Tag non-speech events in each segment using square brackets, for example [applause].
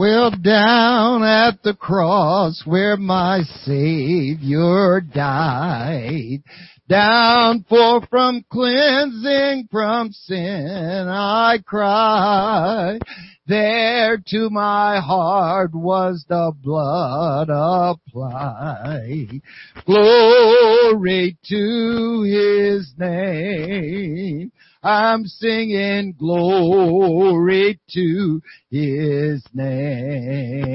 Well, down at the cross where my Savior died, down for from cleansing from sin I cry. There to my heart was the blood applied. Glory to His name. I'm singing glory to His name.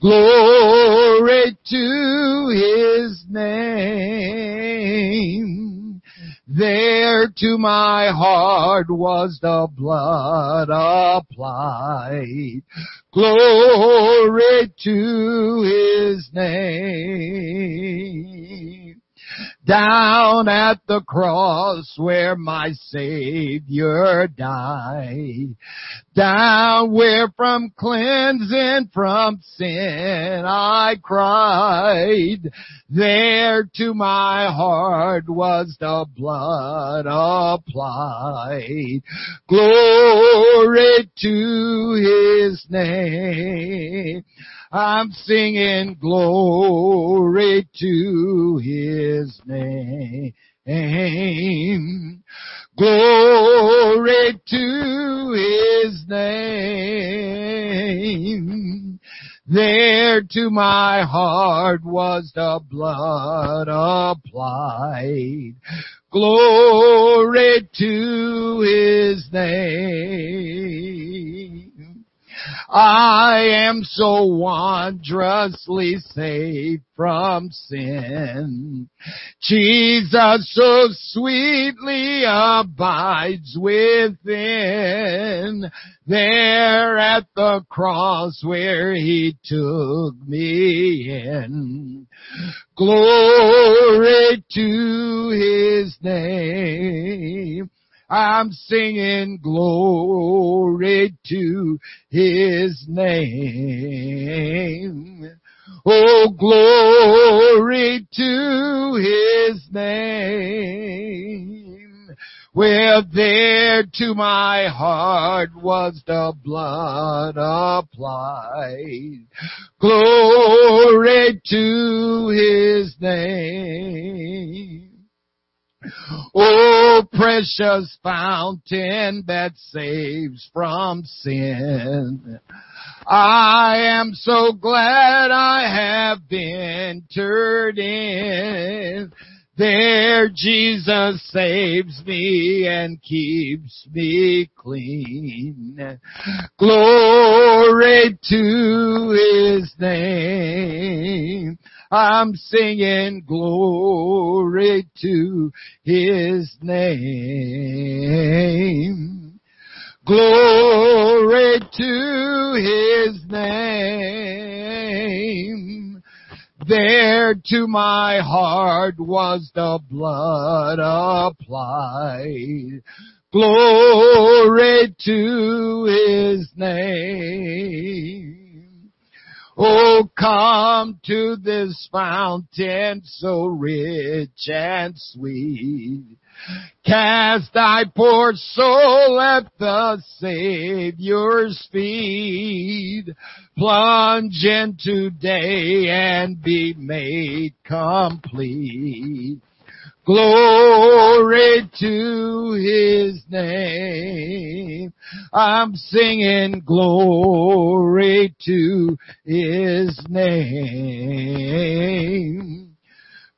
Glory to His name. There to my heart was the blood applied. Glory to His name down at the cross where my Savior died. Down where from cleansing from sin I cried. There to my heart was the blood applied. Glory to His name. I'm singing glory to His name. Glory to His name. There to my heart was the blood applied. Glory to His name. I am so wondrously saved from sin. Jesus so sweetly abides within. There at the cross where he took me in. Glory to his name. I'm singing glory to His name. Oh, glory to His name. Well, there to my heart was the blood applied. Glory to His name. Oh, precious fountain that saves from sin. I am so glad I have been turned in. There Jesus saves me and keeps me clean. Glory to His name. I'm singing glory to His name. Glory to His name. There to my heart was the blood applied. Glory to His name. Oh, come to this fountain so rich and sweet. Cast thy poor soul at the Savior's feet. Plunge into day and be made complete. Glory to His name. I'm singing glory to His name.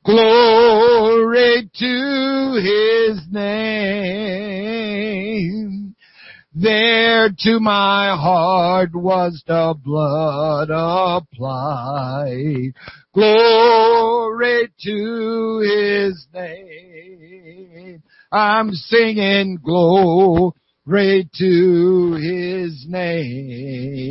Glory to His name. There to my heart was the blood applied. Glory to His name. I'm singing glory to His name.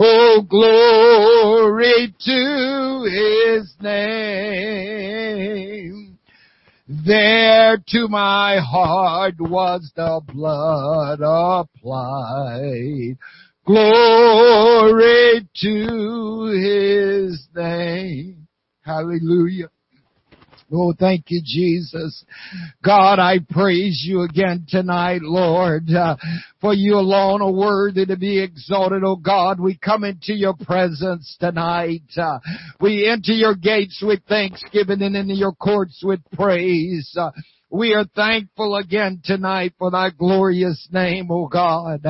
Oh, glory to His name. There to my heart was the blood applied. Glory to His name. Hallelujah. Oh, thank you, Jesus. God, I praise you again tonight, Lord, uh, for you alone are worthy to be exalted. Oh God, we come into your presence tonight. Uh, we enter your gates with thanksgiving and into your courts with praise. Uh, we are thankful again tonight for thy glorious name, O God.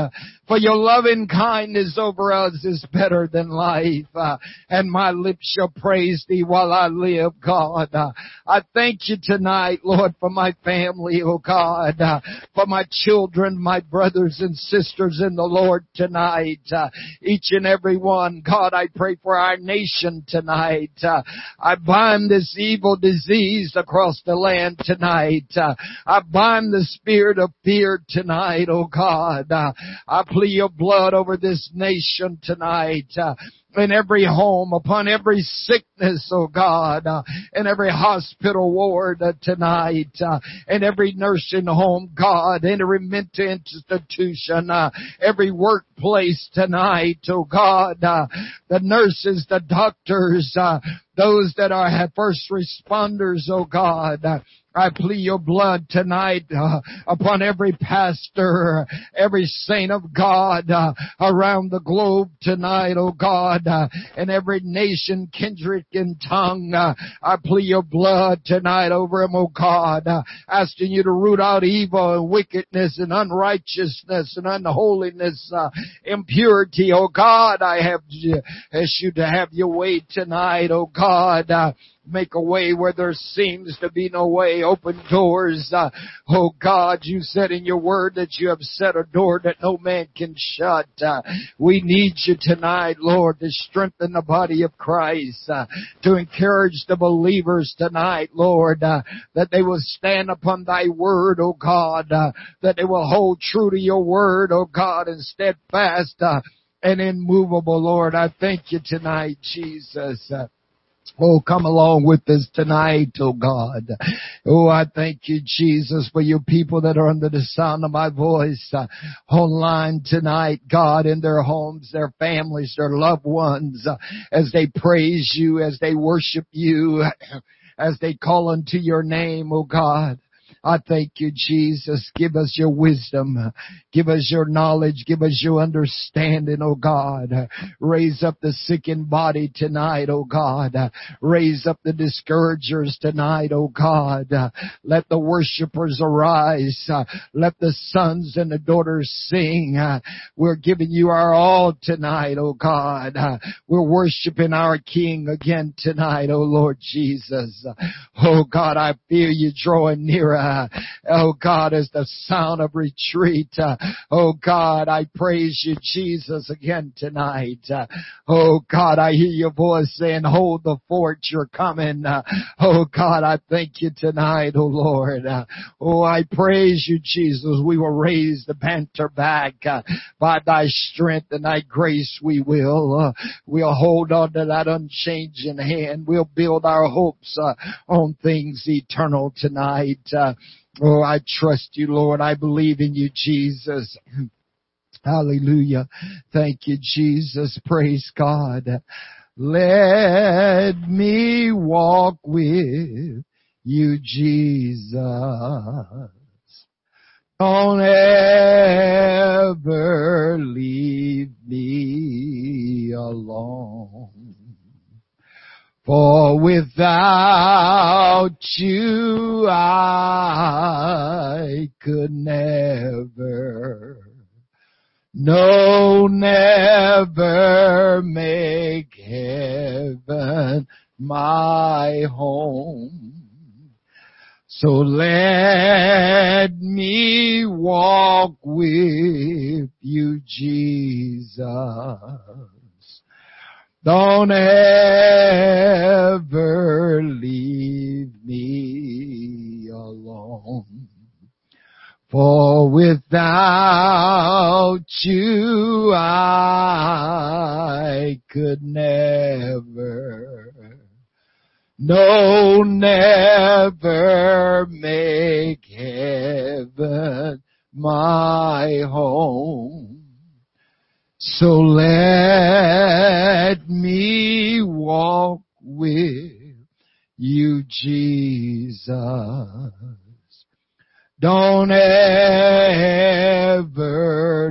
For your loving kindness over us is better than life. And my lips shall praise thee while I live, God. I thank you tonight, Lord, for my family, O God. For my children, my brothers and sisters in the Lord tonight. Each and every one. God, I pray for our nation tonight. I bind this evil disease across the land tonight. Uh, I bind the spirit of fear tonight, oh God. Uh, I plead your blood over this nation tonight. Uh, in every home, upon every sickness, oh God, uh, in every hospital ward uh, tonight, uh, in every nursing home, God, in every mental institution, uh, every workplace tonight, oh God, the nurses, the doctors, those that are first responders, oh God, I plead your blood tonight uh, upon every pastor, every saint of God uh, around the globe tonight, oh God, uh, in every nation, kindred, and tongue. Uh, I plead your blood tonight over them, oh God, uh, asking you to root out evil and wickedness and unrighteousness and unholiness, uh, impurity. Oh God, I have asked you to have your way tonight, oh God. God, make a way where there seems to be no way. Open doors. Uh, oh God, you said in your word that you have set a door that no man can shut. Uh, we need you tonight, Lord, to strengthen the body of Christ, uh, to encourage the believers tonight, Lord, uh, that they will stand upon thy word, oh God, uh, that they will hold true to your word, oh God, and steadfast uh, and immovable, Lord. I thank you tonight, Jesus. Oh, come along with us tonight, oh God. Oh, I thank you, Jesus, for your people that are under the sound of my voice uh, online tonight, God, in their homes, their families, their loved ones, uh, as they praise you, as they worship you, [coughs] as they call unto your name, oh God. I thank you, Jesus. Give us your wisdom. Give us your knowledge. Give us your understanding, oh God. Raise up the sick in body tonight, oh God. Raise up the discouragers tonight, oh God. Let the worshipers arise. Let the sons and the daughters sing. We're giving you our all tonight, oh God. We're worshiping our King again tonight, oh Lord Jesus. Oh God, I feel you drawing nearer oh God, as the sound of retreat. Uh, oh God, I praise you, Jesus, again tonight. Uh, oh God, I hear your voice saying, hold the fort, you're coming. Uh, oh God, I thank you tonight, oh Lord. oh, I praise you, Jesus. We will raise the banter back by thy strength and thy grace we will. we'll hold on to that unchanging hand. We'll build our hopes on things eternal tonight. Oh, I trust you, Lord. I believe in you, Jesus. Hallelujah. Thank you, Jesus. Praise God. Let me walk with you, Jesus. Don't ever leave me alone. For without you I could never, no never make heaven my home. So let me walk with you, Jesus. Don't ever leave me alone. For without you I could never, no never make heaven my home. So let me walk with you, Jesus. Don't ever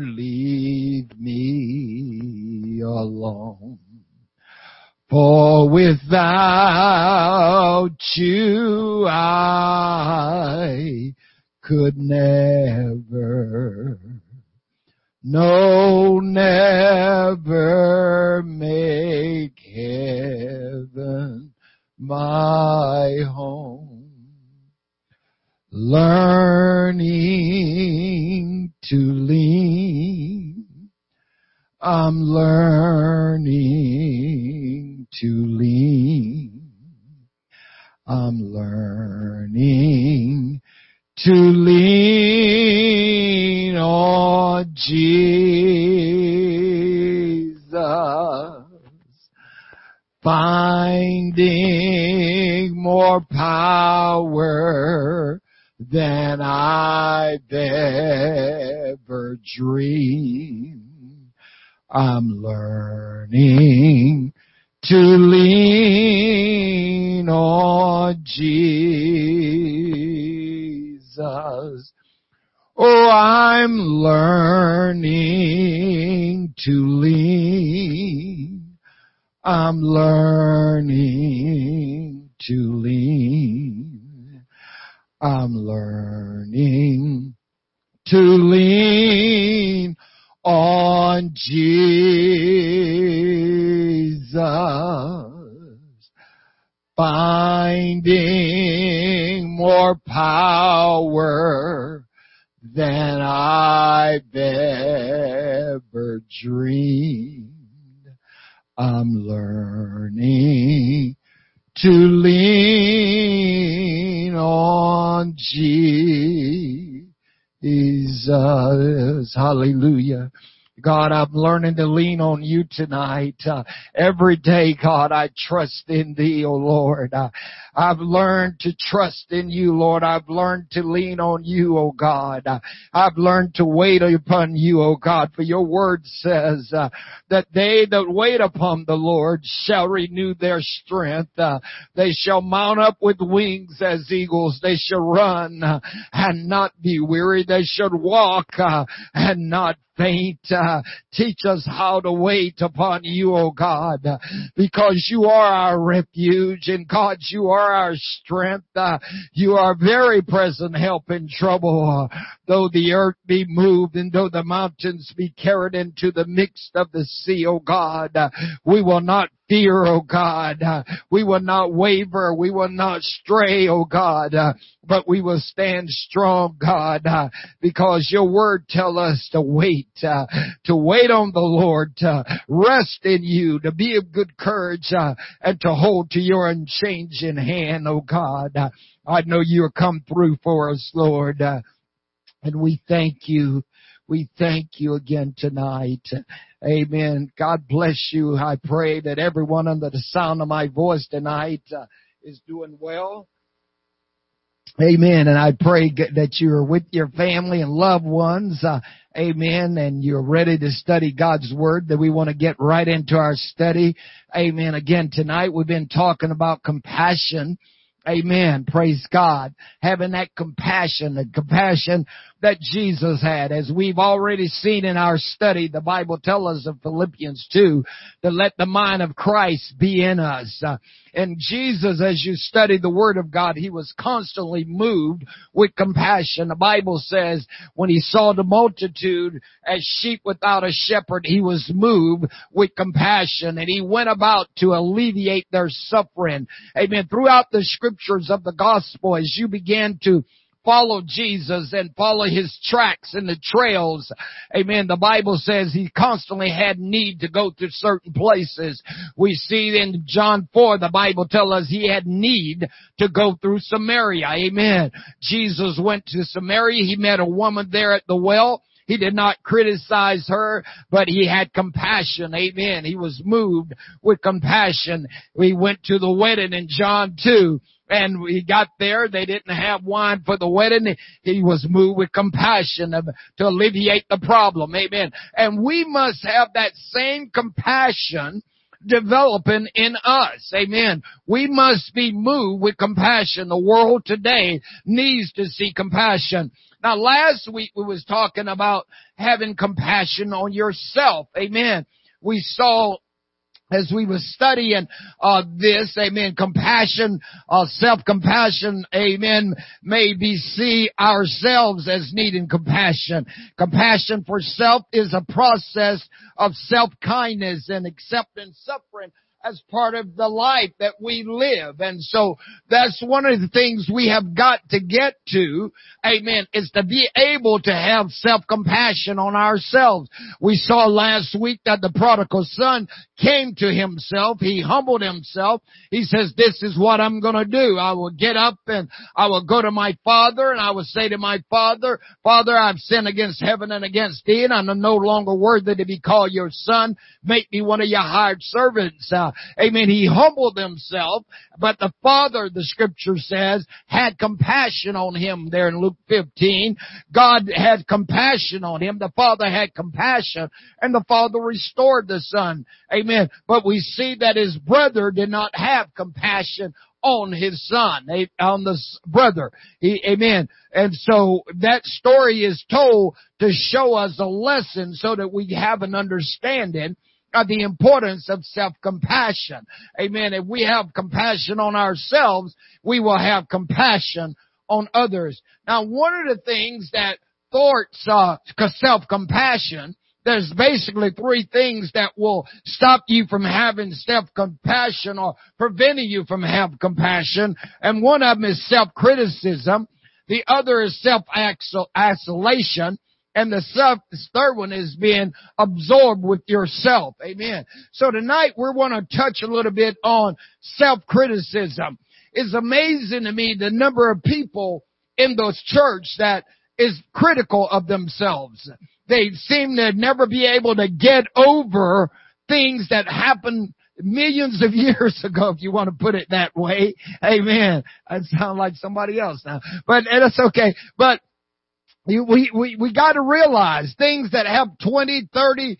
leave me alone. For without you I could never, no, never make heaven my home. Learning to lean, I'm learning to lean. I'm learning to lean on Jesus, finding more power than I've ever dreamed. I'm learning to lean on Jesus. Oh, I'm learning to lean. I'm learning to lean. I'm learning to lean on Jesus, finding more power than I've ever dreamed. I'm learning to lean on Jesus. Hallelujah. God, I'm learning to lean on you tonight. Uh, every day, God, I trust in thee, O Lord. Uh, I've learned to trust in you, Lord. I've learned to lean on you, O God. Uh, I've learned to wait upon you, O God, for your word says uh, that they that wait upon the Lord shall renew their strength. Uh, they shall mount up with wings as eagles. They shall run uh, and not be weary. They shall walk and not faint. Uh, teach us how to wait upon you, O God, uh, because you are our refuge and God, you are our strength. Uh, you are very present help in trouble. Uh, though the earth be moved and though the mountains be carried into the midst of the sea, O God, uh, we will not fear, O God. Uh, we will not waver. We will not stray, O God. Uh, but we will stand strong, God, because your word tell us to wait, to wait on the Lord, to rest in you, to be of good courage, and to hold to your unchanging hand, oh God. I know you'll come through for us, Lord, and we thank you. We thank you again tonight. Amen. God bless you. I pray that everyone under the sound of my voice tonight uh, is doing well. Amen. And I pray that you're with your family and loved ones. Uh, amen. And you're ready to study God's Word that we want to get right into our study. Amen. Again, tonight we've been talking about compassion. Amen. Praise God. Having that compassion, the compassion that Jesus had. As we've already seen in our study, the Bible tells us in Philippians 2 to let the mind of Christ be in us. Uh, and Jesus, as you study the Word of God, He was constantly moved with compassion. The Bible says when He saw the multitude as sheep without a shepherd, He was moved with compassion and He went about to alleviate their suffering. Amen. Throughout the scriptures of the gospel, as you began to follow Jesus and follow his tracks and the trails. Amen. The Bible says he constantly had need to go to certain places. We see in John 4, the Bible tells us he had need to go through Samaria. Amen. Jesus went to Samaria. He met a woman there at the well. He did not criticize her, but he had compassion. Amen. He was moved with compassion. We went to the wedding in John 2 and he got there. They didn't have wine for the wedding. He was moved with compassion to alleviate the problem. Amen. And we must have that same compassion developing in us. Amen. We must be moved with compassion. The world today needs to see compassion. Now last week we was talking about having compassion on yourself. Amen. We saw as we were studying uh, this, amen, compassion, uh, self-compassion, amen, maybe see ourselves as needing compassion. Compassion for self is a process of self-kindness and accepting suffering as part of the life that we live. And so that's one of the things we have got to get to, amen, is to be able to have self-compassion on ourselves. We saw last week that the prodigal son came to himself. He humbled himself. He says, this is what I'm going to do. I will get up and I will go to my father and I will say to my father, Father, I've sinned against heaven and against thee and I'm no longer worthy to be called your son. Make me one of your hired servants. Uh, amen. He humbled himself, but the father, the scripture says, had compassion on him there in Luke 15. God had compassion on him. The father had compassion and the father restored the son. Amen. But we see that his brother did not have compassion on his son, on the brother. He, amen. And so that story is told to show us a lesson so that we have an understanding of the importance of self-compassion. Amen. If we have compassion on ourselves, we will have compassion on others. Now, one of the things that thwarts uh, self-compassion there's basically three things that will stop you from having self-compassion or preventing you from having compassion. And one of them is self-criticism. The other is self-isolation. And the third one is being absorbed with yourself. Amen. So tonight we're going to touch a little bit on self-criticism. It's amazing to me the number of people in those church that is critical of themselves. They seem to never be able to get over things that happened millions of [laughs] years ago, if you want to put it that way. Amen. I sound like somebody else now, but that's okay. But we, we, we got to realize things that have 20, 30,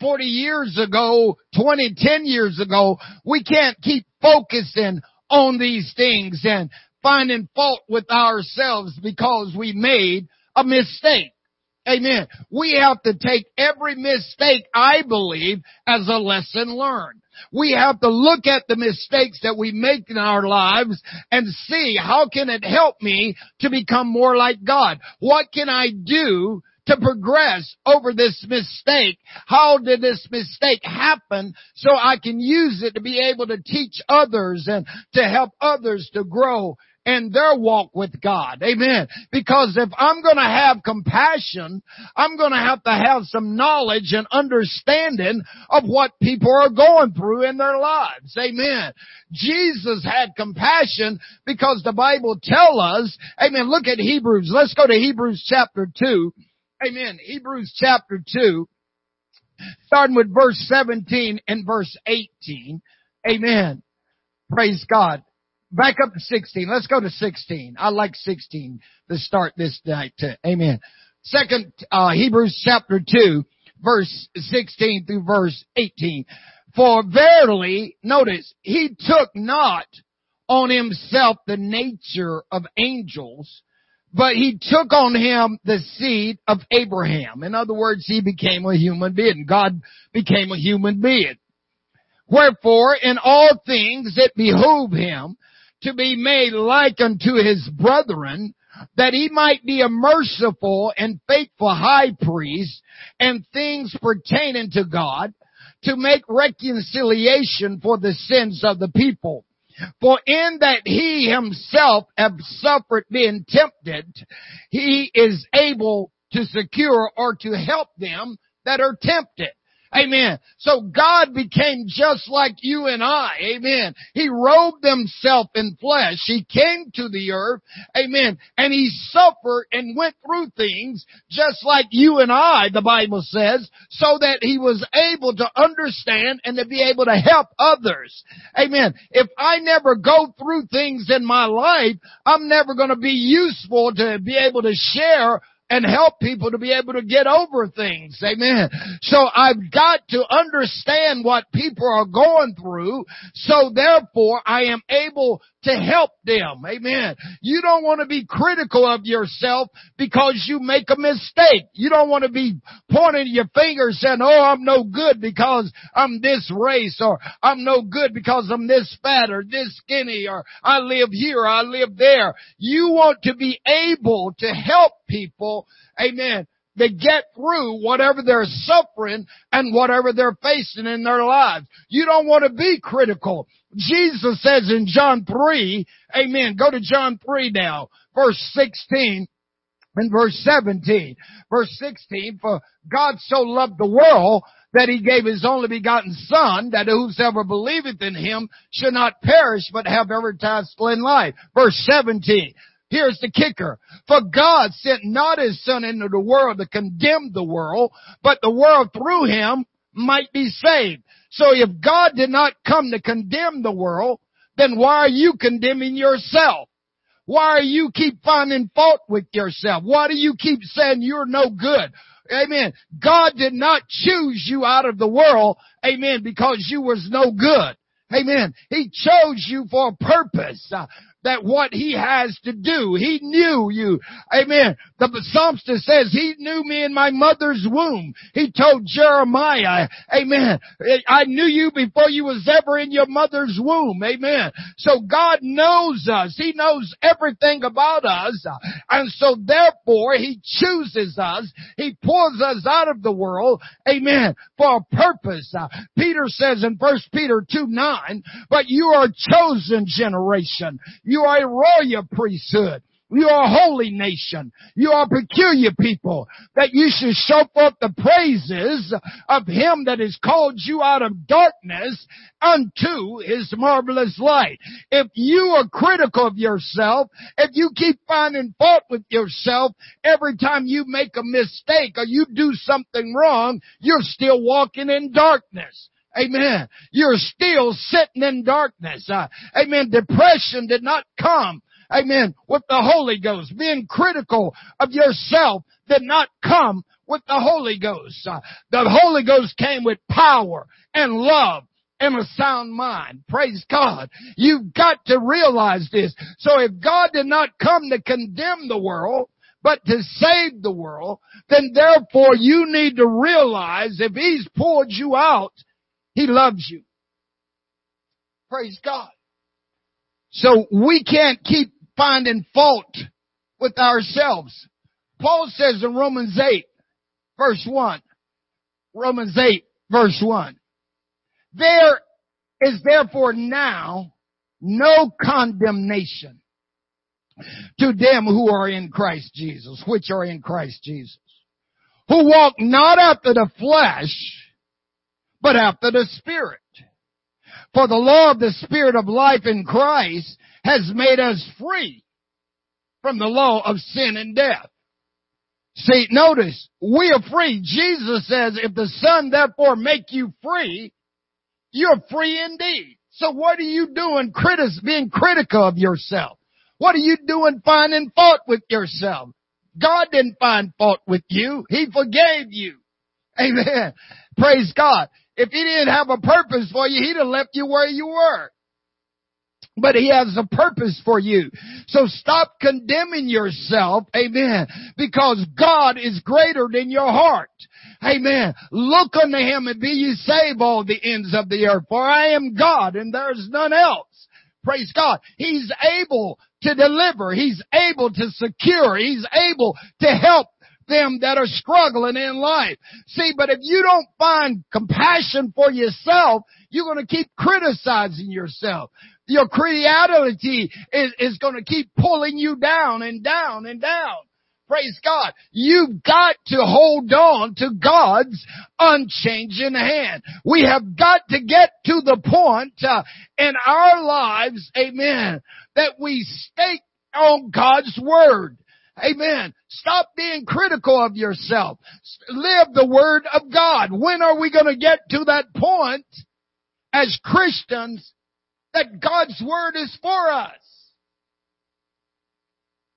40 years ago, 20, 10 years ago, we can't keep focusing on these things and finding fault with ourselves because we made a mistake. Amen. We have to take every mistake, I believe, as a lesson learned. We have to look at the mistakes that we make in our lives and see how can it help me to become more like God? What can I do to progress over this mistake? How did this mistake happen so I can use it to be able to teach others and to help others to grow and their walk with God. Amen. Because if I'm going to have compassion, I'm going to have to have some knowledge and understanding of what people are going through in their lives. Amen. Jesus had compassion because the Bible tell us, amen, look at Hebrews. Let's go to Hebrews chapter 2. Amen. Hebrews chapter 2, starting with verse 17 and verse 18. Amen. Praise God. Back up to 16. Let's go to 16. I like 16 to start this night. Amen. Second, uh, Hebrews chapter 2, verse 16 through verse 18. For verily, notice, he took not on himself the nature of angels, but he took on him the seed of Abraham. In other words, he became a human being. God became a human being. Wherefore, in all things it behooved him to be made like unto his brethren, that he might be a merciful and faithful high priest and things pertaining to God to make reconciliation for the sins of the people. For in that he himself have suffered being tempted, he is able to secure or to help them that are tempted. Amen. So God became just like you and I. Amen. He robed himself in flesh. He came to the earth. Amen. And he suffered and went through things just like you and I, the Bible says, so that he was able to understand and to be able to help others. Amen. If I never go through things in my life, I'm never going to be useful to be able to share and help people to be able to get over things. Amen. So I've got to understand what people are going through. So therefore I am able to help them. Amen. You don't want to be critical of yourself because you make a mistake. You don't want to be pointing your finger saying, oh, I'm no good because I'm this race or I'm no good because I'm this fat or this skinny or I live here, I live there. You want to be able to help people, amen, to get through whatever they're suffering and whatever they're facing in their lives. You don't want to be critical. Jesus says in John 3, amen, go to John 3 now, verse 16 and verse 17. Verse 16, for God so loved the world that he gave his only begotten son that whosoever believeth in him should not perish but have everlasting life. Verse 17. Here's the kicker. For God sent not his son into the world to condemn the world, but the world through him might be saved. So if God did not come to condemn the world, then why are you condemning yourself? Why are you keep finding fault with yourself? Why do you keep saying you're no good? Amen. God did not choose you out of the world, amen, because you was no good. Amen. He chose you for a purpose. Uh, that what he has to do. He knew you. Amen. The psalmist says he knew me in my mother's womb. He told Jeremiah, amen, I knew you before you was ever in your mother's womb. Amen. So God knows us. He knows everything about us. And so therefore he chooses us. He pulls us out of the world. Amen. For a purpose. Peter says in 1 Peter 2 9, but you are chosen generation. Are a royal priesthood. You are a holy nation. You are peculiar people that you should show forth the praises of him that has called you out of darkness unto his marvelous light. If you are critical of yourself, if you keep finding fault with yourself every time you make a mistake or you do something wrong, you're still walking in darkness. Amen. You're still sitting in darkness. Uh, amen. Depression did not come. Amen. With the Holy Ghost. Being critical of yourself did not come with the Holy Ghost. Uh, the Holy Ghost came with power and love and a sound mind. Praise God. You've got to realize this. So if God did not come to condemn the world, but to save the world, then therefore you need to realize if He's pulled you out he loves you. Praise God. So we can't keep finding fault with ourselves. Paul says in Romans 8 verse 1, Romans 8 verse 1, there is therefore now no condemnation to them who are in Christ Jesus, which are in Christ Jesus, who walk not after the flesh, but after the Spirit. For the law of the Spirit of life in Christ has made us free from the law of sin and death. See, notice, we are free. Jesus says, if the Son therefore make you free, you're free indeed. So what are you doing critis- being critical of yourself? What are you doing finding fault with yourself? God didn't find fault with you. He forgave you. Amen. Praise God. If he didn't have a purpose for you, he'd have left you where you were. But he has a purpose for you. So stop condemning yourself, amen, because God is greater than your heart. Amen. Look unto him and be ye saved all the ends of the earth, for I am God and there is none else. Praise God. He's able to deliver. He's able to secure. He's able to help them that are struggling in life. See, but if you don't find compassion for yourself, you're going to keep criticizing yourself. Your creativity is, is going to keep pulling you down and down and down. Praise God. You've got to hold on to God's unchanging hand. We have got to get to the point uh, in our lives, amen, that we stake on God's word. Amen. Stop being critical of yourself. Live the Word of God. When are we going to get to that point as Christians that God's Word is for us?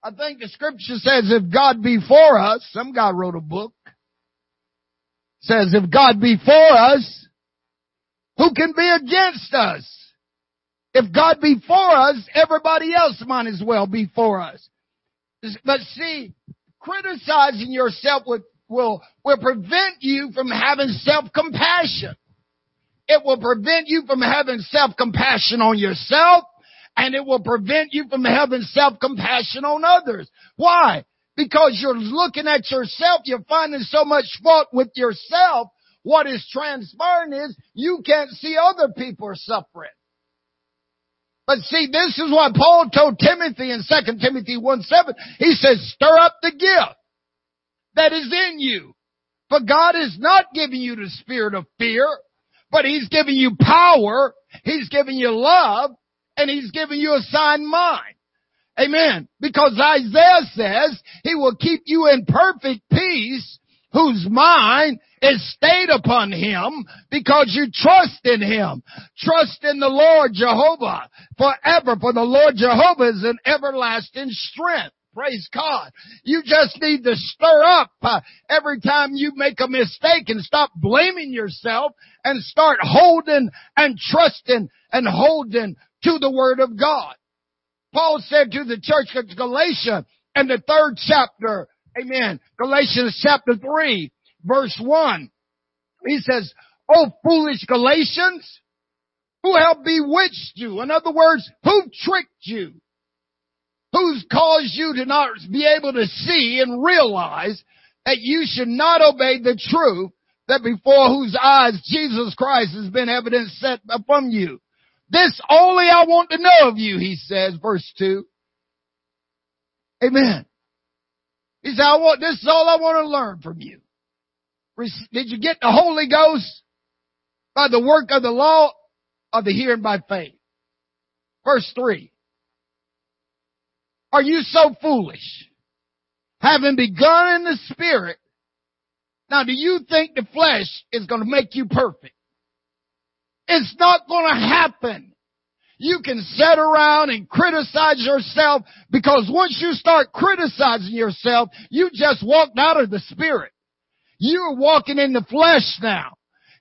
I think the scripture says if God be for us, some guy wrote a book, says if God be for us, who can be against us? If God be for us, everybody else might as well be for us. But see, criticizing yourself will, will, prevent you from having self-compassion. It will prevent you from having self-compassion on yourself and it will prevent you from having self-compassion on others. Why? Because you're looking at yourself, you're finding so much fault with yourself. What is transpiring is you can't see other people suffering. But see, this is what Paul told Timothy in 2 Timothy 1 7. He says, stir up the gift that is in you. For God is not giving you the spirit of fear, but He's giving you power, He's giving you love, and He's giving you a sound mind. Amen. Because Isaiah says He will keep you in perfect peace whose mind is stayed upon him because you trust in him. Trust in the Lord Jehovah forever for the Lord Jehovah is an everlasting strength. Praise God. You just need to stir up uh, every time you make a mistake and stop blaming yourself and start holding and trusting and holding to the Word of God. Paul said to the church of Galatia in the third chapter, amen, Galatians chapter 3, verse 1, he says, Oh foolish Galatians, who have bewitched you? In other words, who tricked you? Who's caused you to not be able to see and realize that you should not obey the truth that before whose eyes Jesus Christ has been evidence set upon you. This only I want to know of you, he says, verse 2. Amen. He said, I want, this is all I want to learn from you. Did you get the Holy Ghost by the work of the law or the hearing by faith? Verse 3. Are you so foolish? Having begun in the Spirit, now do you think the flesh is going to make you perfect? It's not going to happen. You can sit around and criticize yourself because once you start criticizing yourself, you just walked out of the Spirit. You're walking in the flesh now.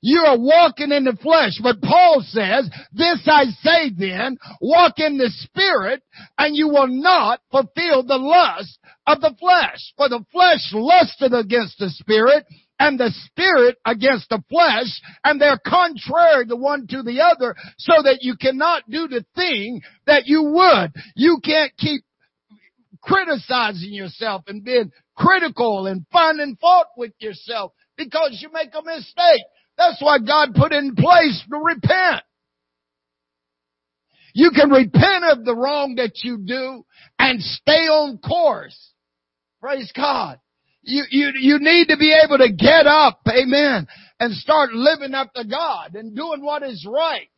You are walking in the flesh. But Paul says, this I say then, walk in the spirit and you will not fulfill the lust of the flesh. For the flesh lusted against the spirit and the spirit against the flesh and they're contrary the one to the other so that you cannot do the thing that you would. You can't keep criticizing yourself and being critical and finding fault with yourself because you make a mistake. That's why God put in place to repent. You can repent of the wrong that you do and stay on course. Praise God. You, you, you need to be able to get up, amen, and start living up to God and doing what is right.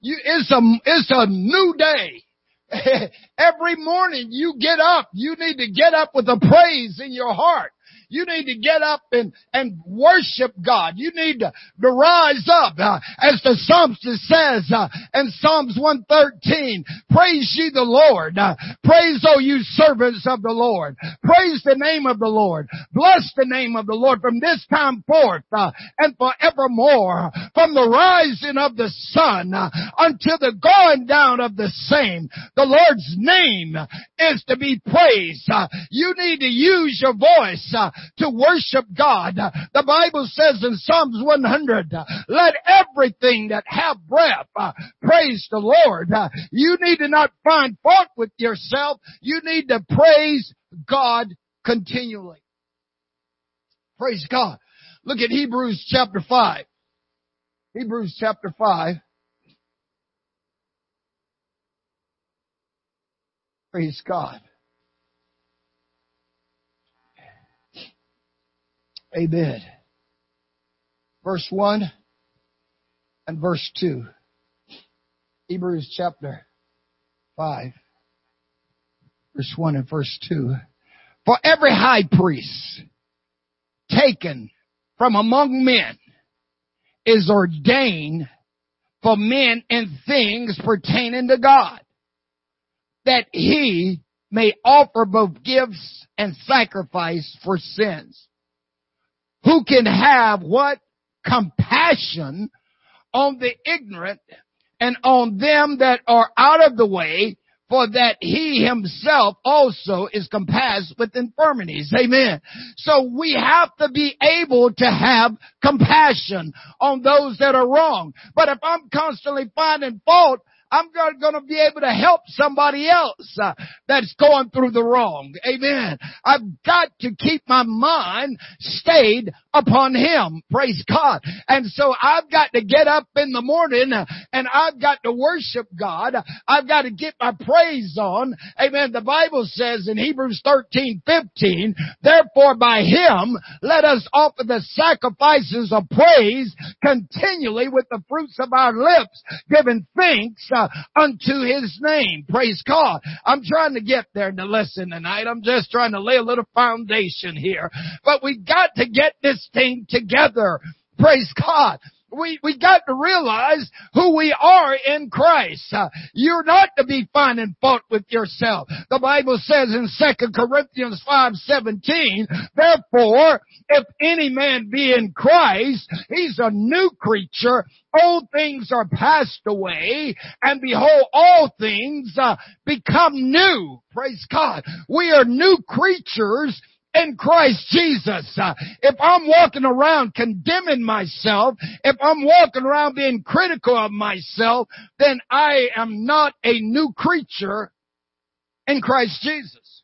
You, it's a, it's a new day. [laughs] Every morning you get up, you need to get up with a praise in your heart. You need to get up and, and worship God. You need to, to rise up. Uh, as the Psalmist says uh, in Psalms 113, praise ye the Lord. Uh, praise, O you servants of the Lord. Praise the name of the Lord. Bless the name of the Lord from this time forth uh, and forevermore. From the rising of the sun uh, until the going down of the same. The Lord's name is to be praised. Uh, you need to use your voice to worship God. The Bible says in Psalms 100, let everything that have breath uh, praise the Lord. Uh, you need to not find fault with yourself. You need to praise God continually. Praise God. Look at Hebrews chapter 5. Hebrews chapter 5. Praise God. Amen. Verse 1 and verse 2. Hebrews chapter 5, verse 1 and verse 2. For every high priest taken from among men is ordained for men and things pertaining to God, that he may offer both gifts and sacrifice for sins. Who can have what? Compassion on the ignorant and on them that are out of the way for that he himself also is compassed with infirmities. Amen. So we have to be able to have compassion on those that are wrong. But if I'm constantly finding fault, I'm going to be able to help somebody else uh, that's going through the wrong. Amen. I've got to keep my mind stayed upon Him. Praise God. And so I've got to get up in the morning and I've got to worship God. I've got to get my praise on. Amen. The Bible says in Hebrews 13, 15, therefore by Him let us offer the sacrifices of praise continually with the fruits of our lips, giving thanks uh, unto his name. Praise God. I'm trying to get there in the lesson tonight. I'm just trying to lay a little foundation here. But we got to get this thing together. Praise God we, we got to realize who we are in Christ. Uh, you're not to be finding fault with yourself. The Bible says in 2 Corinthians 5:17, therefore, if any man be in Christ, he's a new creature. Old things are passed away, and behold, all things uh, become new. Praise God. We are new creatures in Christ Jesus. Uh, if I'm walking around condemning myself, if I'm walking around being critical of myself, then I am not a new creature in Christ Jesus.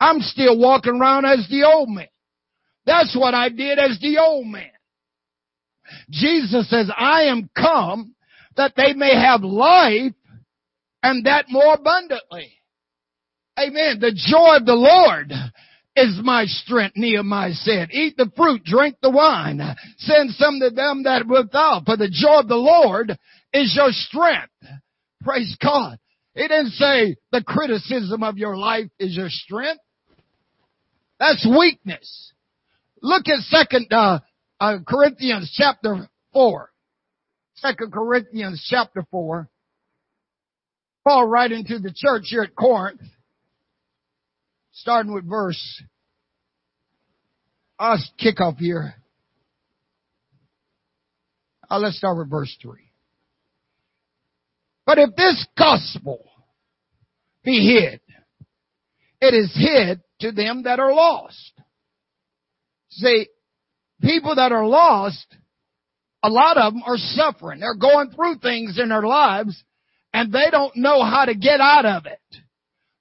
I'm still walking around as the old man. That's what I did as the old man. Jesus says, I am come that they may have life and that more abundantly. Amen. The joy of the Lord is my strength, Nehemiah said. Eat the fruit, drink the wine. Send some to them that without, for the joy of the Lord is your strength. Praise God. He didn't say the criticism of your life is your strength. That's weakness. Look at second, uh, uh, Corinthians chapter four. Second Corinthians chapter four. Paul writing to the church here at Corinth starting with verse, I'll kick off here. Uh, let's start with verse 3. But if this gospel be hid, it is hid to them that are lost. See, people that are lost, a lot of them are suffering. They're going through things in their lives and they don't know how to get out of it.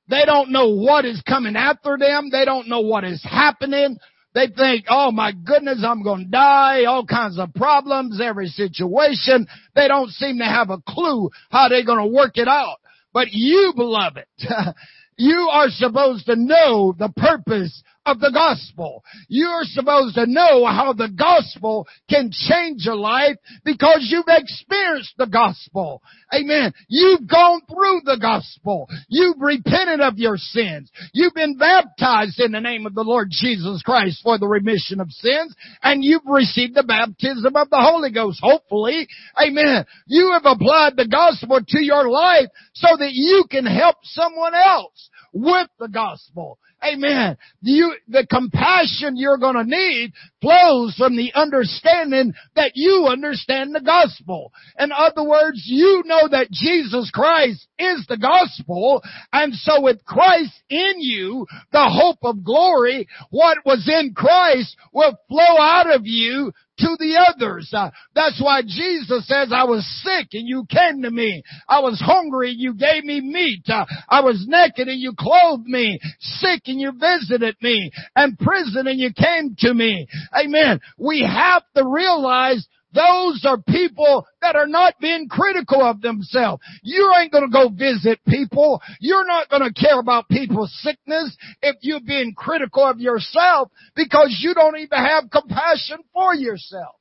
They don't know what is coming after them. They don't know what is happening. They think, oh my goodness, I'm going to die. All kinds of problems, every situation. They don't seem to have a clue how they're going to work it out. But you, beloved, [laughs] you are supposed to know the purpose of the gospel. You're supposed to know how the gospel can change your life because you've experienced the gospel. Amen. You've gone through the gospel. You've repented of your sins. You've been baptized in the name of the Lord Jesus Christ for the remission of sins and you've received the baptism of the Holy Ghost. Hopefully. Amen. You have applied the gospel to your life so that you can help someone else with the gospel. Amen. You, the compassion you're gonna need flows from the understanding that you understand the gospel. In other words, you know that Jesus Christ is the gospel, and so with Christ in you, the hope of glory, what was in Christ will flow out of you to the others. Uh, that's why Jesus says, I was sick and you came to me. I was hungry and you gave me meat. Uh, I was naked and you clothed me. Sick and you visited me. And prison and you came to me. Amen. We have to realize those are people that are not being critical of themselves. You ain't gonna go visit people. You're not gonna care about people's sickness if you're being critical of yourself because you don't even have compassion for yourself.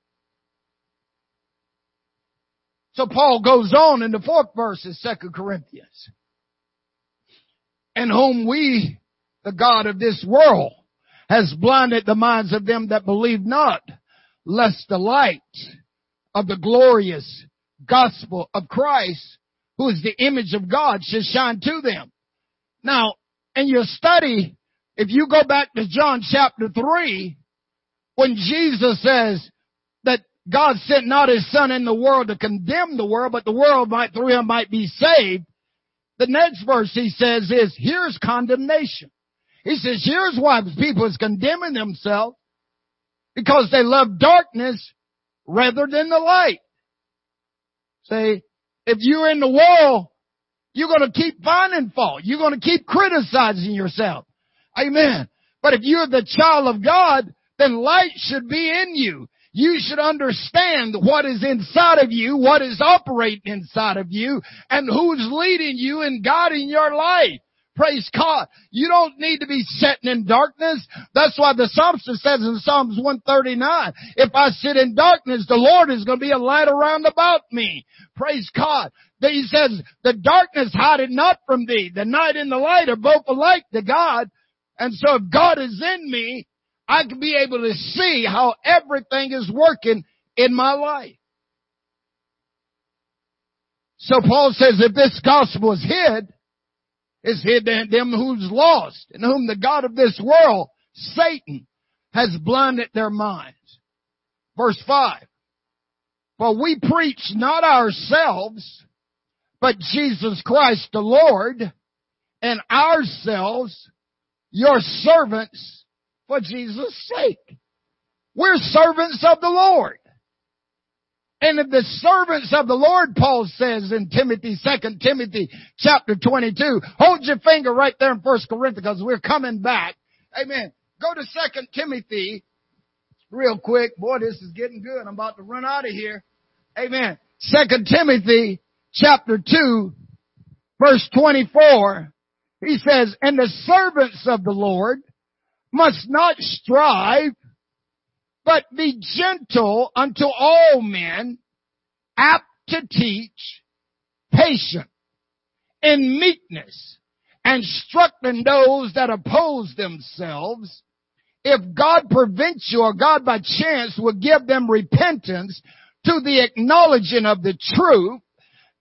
So Paul goes on in the fourth verse of Second Corinthians. In whom we, the God of this world, has blinded the minds of them that believe not lest the light of the glorious gospel of Christ, who is the image of God, should shine to them. Now, in your study, if you go back to John chapter 3, when Jesus says that God sent not his son in the world to condemn the world, but the world might, through him might be saved. The next verse he says is, here's condemnation. He says, here's why the people is condemning themselves because they love darkness rather than the light. Say, if you're in the world, you're going to keep finding fault. You're going to keep criticizing yourself. Amen. But if you're the child of God, then light should be in you. You should understand what is inside of you, what is operating inside of you, and who's leading you and guiding your life. Praise God. You don't need to be sitting in darkness. That's why the psalmist says in Psalms 139, if I sit in darkness, the Lord is going to be a light around about me. Praise God. He says, the darkness hide it not from thee. The night and the light are both alike to God. And so if God is in me, I can be able to see how everything is working in my life. So Paul says if this gospel is hid, is hid in them who's lost, in whom the God of this world, Satan, has blinded their minds. Verse 5. For we preach not ourselves, but Jesus Christ the Lord, and ourselves your servants for Jesus' sake. We're servants of the Lord. And if the servants of the Lord, Paul says in Timothy, 2 Timothy chapter 22, hold your finger right there in 1 Corinthians because we're coming back. Amen. Go to 2 Timothy real quick. Boy, this is getting good. I'm about to run out of here. Amen. 2 Timothy chapter 2 verse 24. He says, and the servants of the Lord must not strive but be gentle unto all men, apt to teach, patient, in meekness, instructing those that oppose themselves. If God prevents you or God by chance will give them repentance to the acknowledging of the truth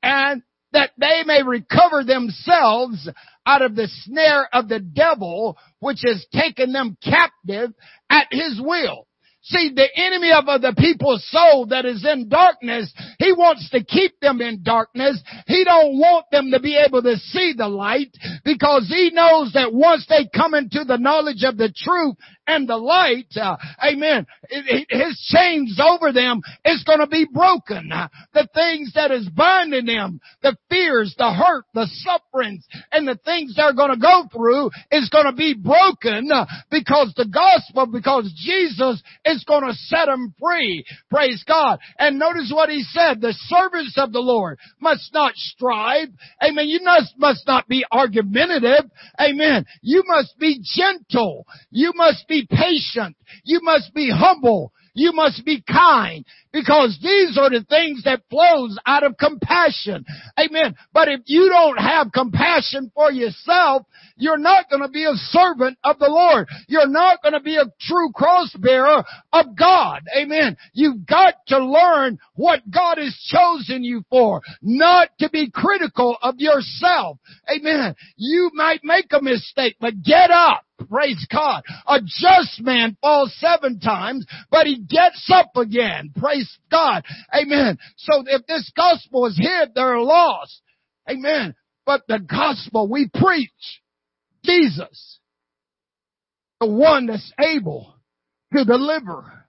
and that they may recover themselves out of the snare of the devil, which has taken them captive at his will. See, the enemy of the people's soul that is in darkness, he wants to keep them in darkness. He don't want them to be able to see the light because he knows that once they come into the knowledge of the truth and the light, uh, amen, his chains over them is going to be broken. the things that is binding them, the fears, the hurt, the sufferings, and the things they're going to go through is going to be broken uh, because the gospel, because Jesus is going to set them free. Praise God. And notice what he said, the servants of the Lord must not strive. Amen. You must, must not be argumentative. Amen. You must be gentle. You must be be patient. You must be humble. You must be kind because these are the things that flows out of compassion. Amen. But if you don't have compassion for yourself, you're not going to be a servant of the Lord. You're not going to be a true cross bearer of God. Amen. You've got to learn what God has chosen you for, not to be critical of yourself. Amen. You might make a mistake, but get up. Praise God. A just man falls seven times, but he gets up again. Praise God. Amen. So if this gospel is hid, they're lost. Amen. But the gospel we preach, Jesus, the one that's able to deliver.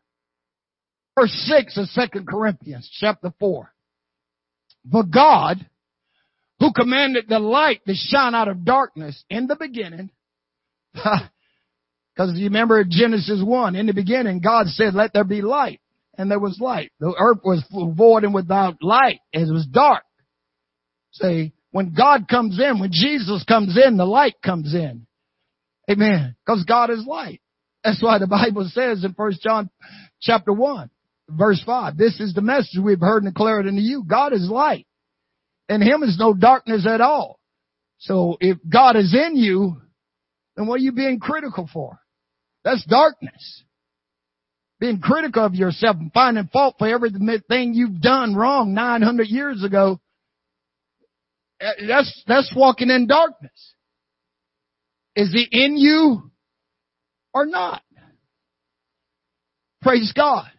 Verse 6 of 2 Corinthians chapter 4. For God, who commanded the light to shine out of darkness in the beginning, [laughs] because you remember Genesis 1, in the beginning, God said, let there be light. And there was light. The earth was void and without light. It was dark. See, when God comes in, when Jesus comes in, the light comes in. Amen. Because God is light. That's why the Bible says in 1 John chapter 1, verse 5, this is the message we've heard and declared unto you. God is light. In Him is no darkness at all. So if God is in you, then what are you being critical for? That's darkness. Being critical of yourself and finding fault for everything you've done wrong 900 years ago. Eh, that's, that's walking in darkness. Is he in you or not? Praise God.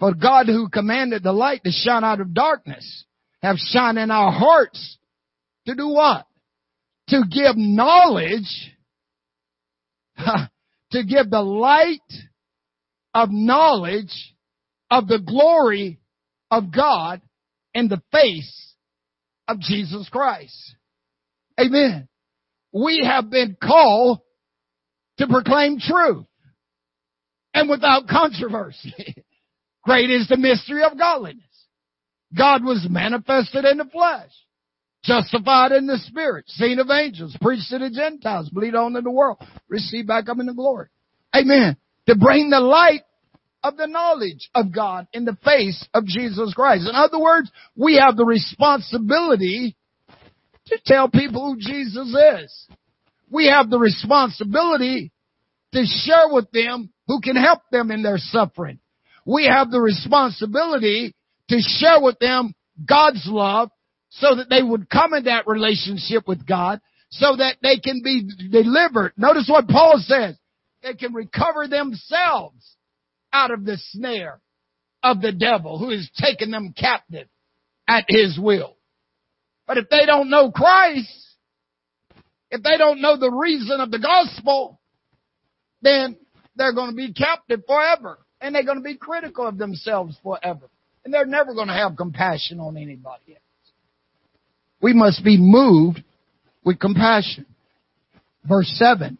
For God who commanded the light to shine out of darkness have shine in our hearts to do what? To give knowledge, [laughs] to give the light of knowledge of the glory of God in the face of Jesus Christ. Amen. We have been called to proclaim truth and without controversy. [laughs] Great is the mystery of godliness. God was manifested in the flesh, justified in the spirit, seen of angels, preached to the Gentiles, believed on in the world, received back up in the glory. Amen. To bring the light of the knowledge of God in the face of Jesus Christ. In other words, we have the responsibility to tell people who Jesus is. We have the responsibility to share with them who can help them in their suffering. We have the responsibility to share with them God's love so that they would come in that relationship with God so that they can be delivered. Notice what Paul says. They can recover themselves out of the snare of the devil who has taken them captive at his will. But if they don't know Christ, if they don't know the reason of the gospel, then they're going to be captive forever. And they're going to be critical of themselves forever. And they're never going to have compassion on anybody. We must be moved with compassion. Verse 7.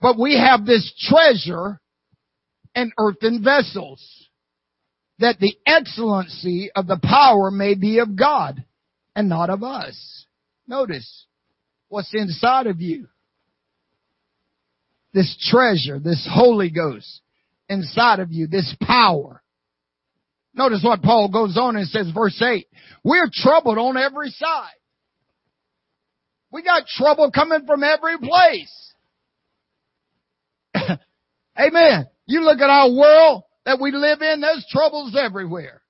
But we have this treasure in earthen vessels, that the excellency of the power may be of God and not of us. Notice what's inside of you. This treasure, this Holy Ghost inside of you, this power. Notice what Paul goes on and says, verse 8, we're troubled on every side. We got trouble coming from every place. [coughs] Amen. You look at our world that we live in, there's troubles everywhere.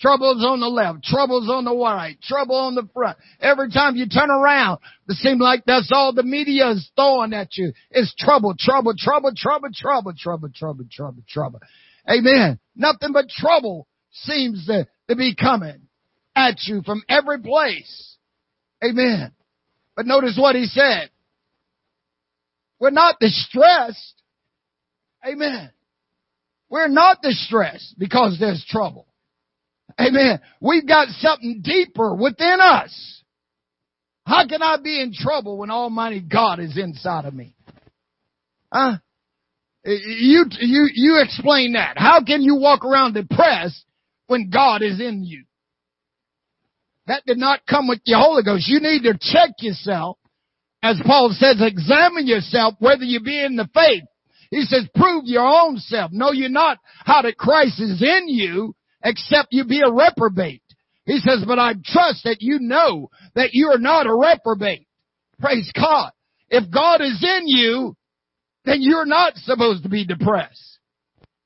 Troubles on the left, troubles on the right, trouble on the front. Every time you turn around, it seems like that's all the media is throwing at you. It's trouble, trouble, trouble, trouble, trouble, trouble, trouble, trouble, trouble. Amen. Nothing but trouble seems to, to be coming at you from every place. Amen. But notice what he said. We're not distressed. Amen. We're not distressed because there's trouble. Amen. We've got something deeper within us. How can I be in trouble when Almighty God is inside of me? Huh? You, you, you explain that. How can you walk around depressed when God is in you? That did not come with the Holy Ghost. You need to check yourself. As Paul says, examine yourself whether you be in the faith. He says, prove your own self. Know you not how that Christ is in you except you be a reprobate. He says, but I trust that you know that you are not a reprobate. Praise God. If God is in you, then you're not supposed to be depressed.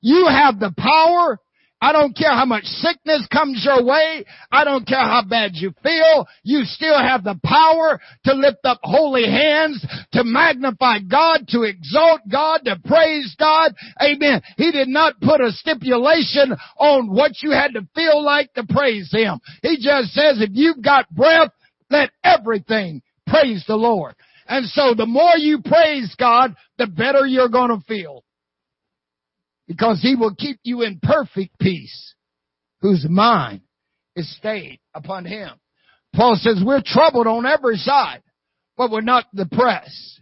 You have the power I don't care how much sickness comes your way. I don't care how bad you feel. You still have the power to lift up holy hands, to magnify God, to exalt God, to praise God. Amen. He did not put a stipulation on what you had to feel like to praise Him. He just says if you've got breath, let everything praise the Lord. And so the more you praise God, the better you're going to feel because he will keep you in perfect peace whose mind is stayed upon him. Paul says we're troubled on every side, but we're not depressed,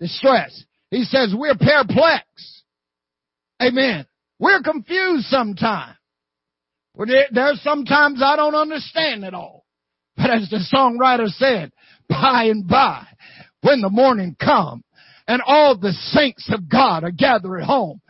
distressed. He says we're perplexed. Amen. We're confused sometimes. There's sometimes I don't understand it all. But as the songwriter said, by and by, when the morning comes and all the saints of God are gathered home,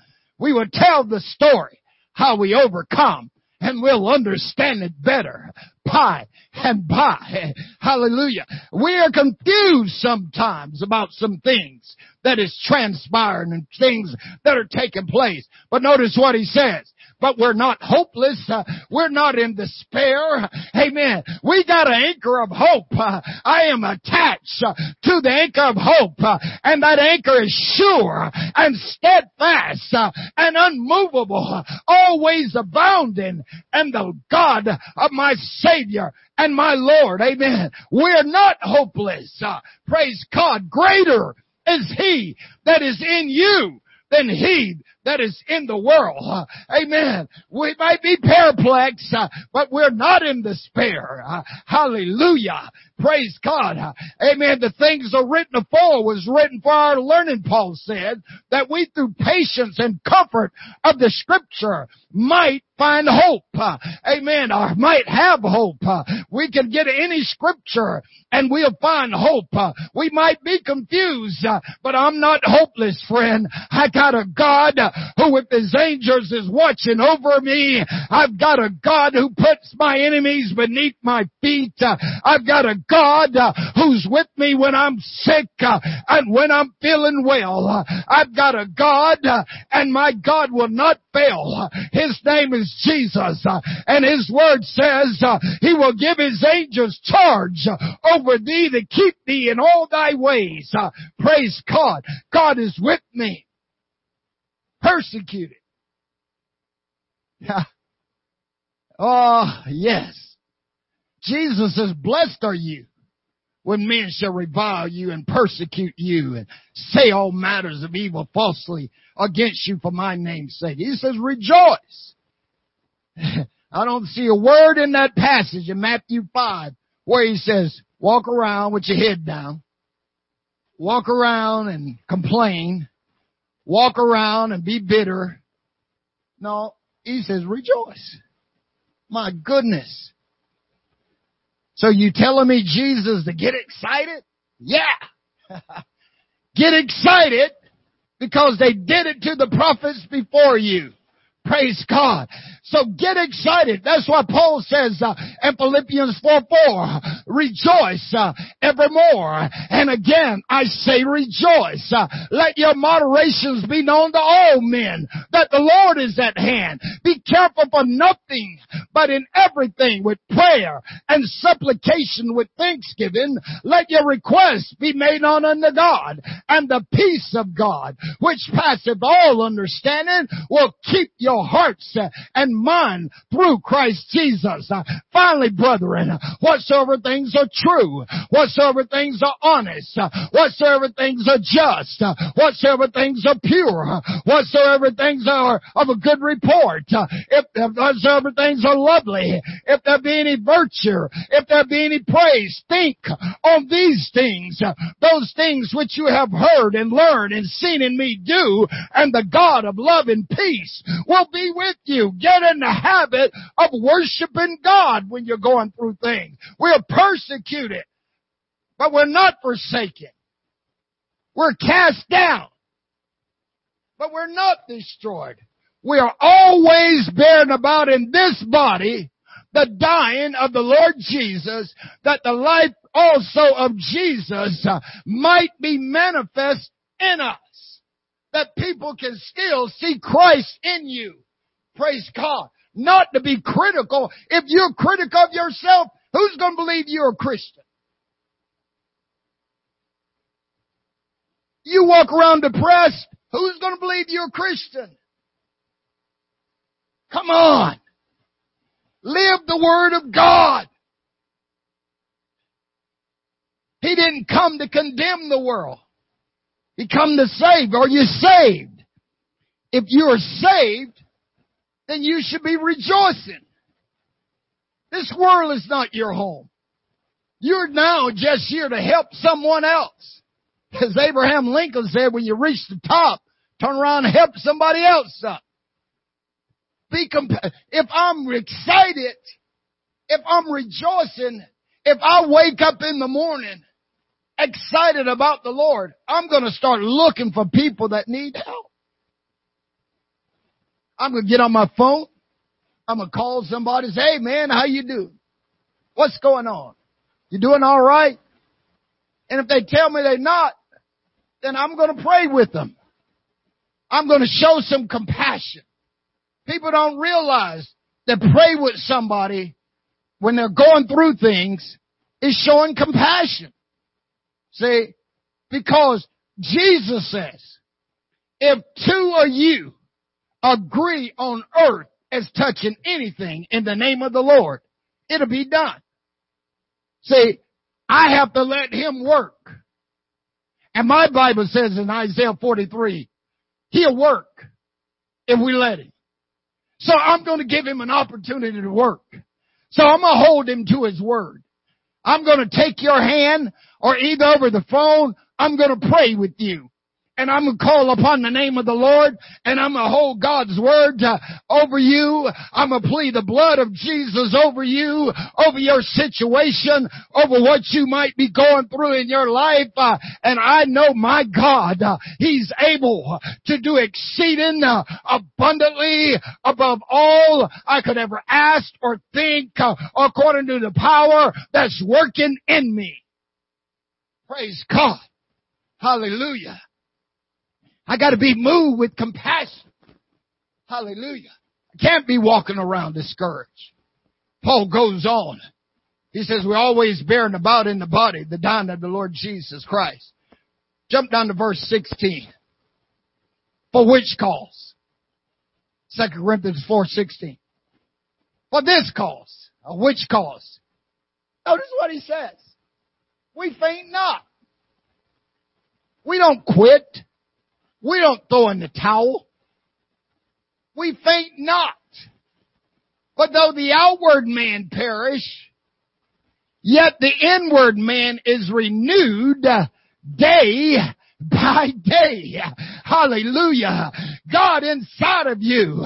we will tell the story how we overcome and we'll understand it better by and by. [laughs] Hallelujah. We are confused sometimes about some things that is transpiring and things that are taking place. But notice what he says. but we're not hopeless. Uh, we're not in despair. [laughs] Amen. We got an anchor of hope. Uh, I am attached uh, to the anchor of hope, uh, and that anchor is sure and steadfast uh, and unmovable, always abounding, and the God of my Savior and my Lord. Amen. We're not hopeless. Uh, praise God. Greater is He that is in you than he that is in the world. Amen. We might be perplexed, but we're not in despair. Hallelujah. Praise God. Amen. The things are written afore was written for our learning, Paul said, that we through patience and comfort of the scripture might find hope. Amen. Or might have hope. We can get any scripture and we'll find hope. We might be confused, but I'm not hopeless, friend. I got a God who with his angels is watching over me. I've got a God who puts my enemies beneath my feet. I've got a God uh, who's with me when I'm sick uh, and when I'm feeling well. I've got a God uh, and my God will not fail. His name is Jesus and his word says he will give his angels charge over thee to keep thee in all thy ways. Praise God. God is with me persecuted. Yeah. [laughs] Oh, yes. Jesus says, blessed are you when men shall revile you and persecute you and say all matters of evil falsely against you for my name's sake. He says, rejoice. [laughs] I don't see a word in that passage in Matthew 5 where he says, walk around with your head down, walk around and complain, walk around and be bitter. No, he says rejoice. My goodness. So you telling me Jesus to get excited? Yeah. [laughs] get excited because they did it to the prophets before you. Praise God. So get excited. That's what Paul says uh, in Philippians 4 4, rejoice uh, evermore. And again, I say rejoice. Uh, let your moderations be known to all men that the Lord is at hand. Be careful for nothing, but in everything with prayer and supplication with thanksgiving, let your requests be made known unto God. And the peace of God, which passeth all understanding, will keep your your hearts uh, and mind through Christ Jesus. Uh, finally, brethren, whatsoever things are true, whatsoever things are honest, uh, whatsoever things are just, whatsoever things are pure, whatsoever things are of a good report, if whatsoever things are lovely, if there be any virtue, if there be any praise, think on these things, those things which you have heard and learned and seen in me do, and the God of love and peace will be with you. Get in the habit of worshiping God when you're going through things. We're persecuted, but we're not forsaken. We're cast down, but we're not destroyed. We are always bearing about in this body the dying of the Lord Jesus, that the life also of Jesus uh, might be manifest in us that people can still see Christ in you. Praise God. Not to be critical. If you're critical of yourself, who's going to believe you're a Christian? You walk around depressed, who's going to believe you're a Christian? Come on. Live the Word of God. He didn't come to condemn the world. He come to save. Are you saved? If you are saved, then you should be rejoicing. This world is not your home. You're now just here to help someone else. As Abraham Lincoln said, when you reach the top, turn around and help somebody else up. Be if I'm excited, if I'm rejoicing, if I wake up in the morning excited about the Lord, I'm going to start looking for people that need help. I'm going to get on my phone. I'm going to call somebody and say, hey man, how you doing? What's going on? You doing all right? And if they tell me they're not, then I'm going to pray with them. I'm going to show some compassion. People don't realize that pray with somebody when they're going through things is showing compassion. See, because Jesus says, if two of you agree on earth as touching anything in the name of the Lord, it'll be done. See, I have to let him work. And my Bible says in Isaiah 43, he'll work if we let him. So I'm going to give him an opportunity to work. So I'm going to hold him to his word. I'm going to take your hand or either over the phone, I'm going to pray with you and I'm going to call upon the name of the Lord and I'm going to hold God's word uh, over you. I'm going to plead the blood of Jesus over you, over your situation, over what you might be going through in your life. Uh, and I know my God, uh, He's able to do exceeding uh, abundantly above all I could ever ask or think uh, according to the power that's working in me. Praise God. Hallelujah. I gotta be moved with compassion. Hallelujah. I can't be walking around discouraged. Paul goes on. He says we're always bearing about in the body the dying of the Lord Jesus Christ. Jump down to verse 16. For which cause? 2 Corinthians 4:16. For this cause. Or which cause? Notice what he says. We faint not. We don't quit. We don't throw in the towel. We faint not. But though the outward man perish, yet the inward man is renewed day by day. Hallelujah. God inside of you.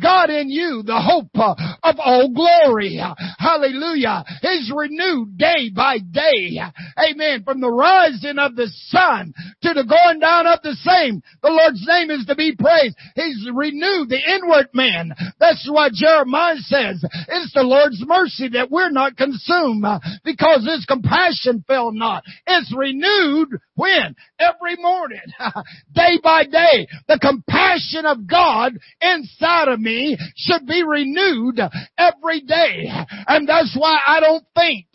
God in you, the hope of all glory. Hallelujah. Is renewed day by day. Amen. From the rising of the sun to the going down of the same. The Lord's name is to be praised. He's renewed the inward man. That's what Jeremiah says. It's the Lord's mercy that we're not consumed because his compassion fell not. It's renewed when? Every morning. [laughs] day by day. The compassion of God inside of me should be renewed every day. And that's why I don't faint.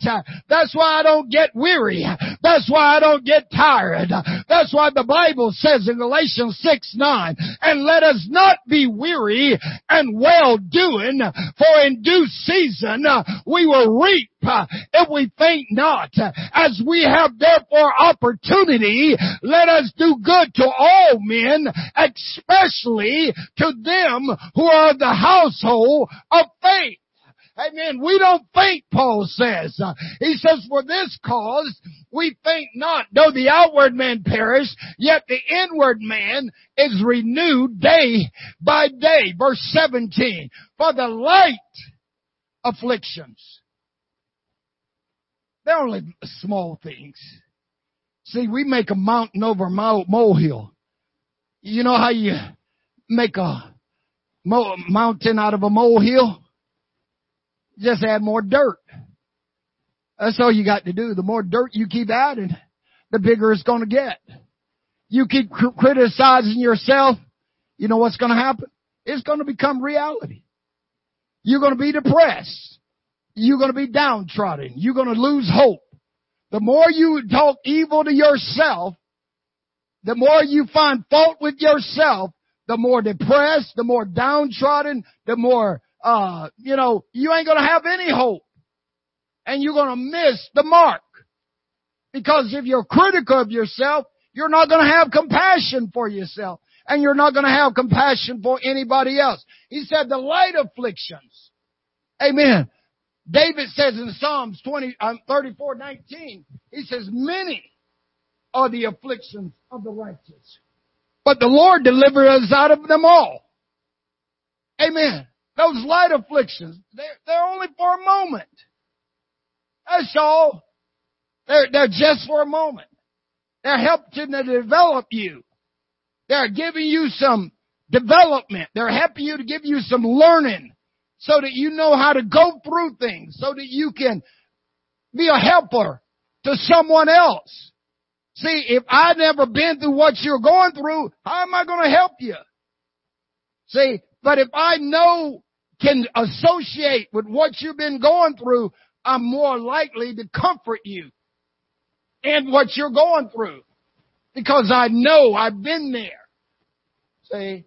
That's why I don't get weary. That's why I don't get tired. That's why the Bible says in Galatians 6, 9, and let us not be weary and well doing, for in due season we will reap Uh, if we faint not. As we have therefore opportunity, let us do good to all men, especially to them who are the household of faith. Amen. We don't faint, Paul says. he says, for this cause we faint not, though the outward man perish, yet the inward man is renewed day by day. Verse 17. For the light afflictions they're only small things. See, we make a mountain over a molehill. You know how you make a mountain out of a molehill? Just add more dirt. That's all you got to do. The more dirt you keep adding, the bigger it's going to get. You keep criticizing yourself, you know what's going to happen? It's going to become reality. You're going to be depressed you're going to be downtrodden. You're going to lose hope. The more you talk evil to yourself, the more you find fault with yourself, the more depressed, the more downtrodden, the more, uh, you know, you ain't going to have any hope. And you're going to miss the mark. Because if you're critical of yourself, you're not going to have compassion for yourself. And you're not going to have compassion for anybody else. He said the light afflictions. Amen. David says in Psalms 20, um, 34, 19, he says, many are the afflictions of the righteous, but the Lord delivered us out of them all. Amen. Those light afflictions, they're, they're only for a moment. That's all. They're, they're just for a moment. They're helping to develop you. They're giving you some development. They're helping you to give you some learning so that you know how to go through things, so that you can be a helper to someone else. See, if I've never been through what you're going through, how am I going to help you? See, but if I know, can associate with what you've been going through, I'm more likely to comfort you in what you're going through. Because I know I've been there. See?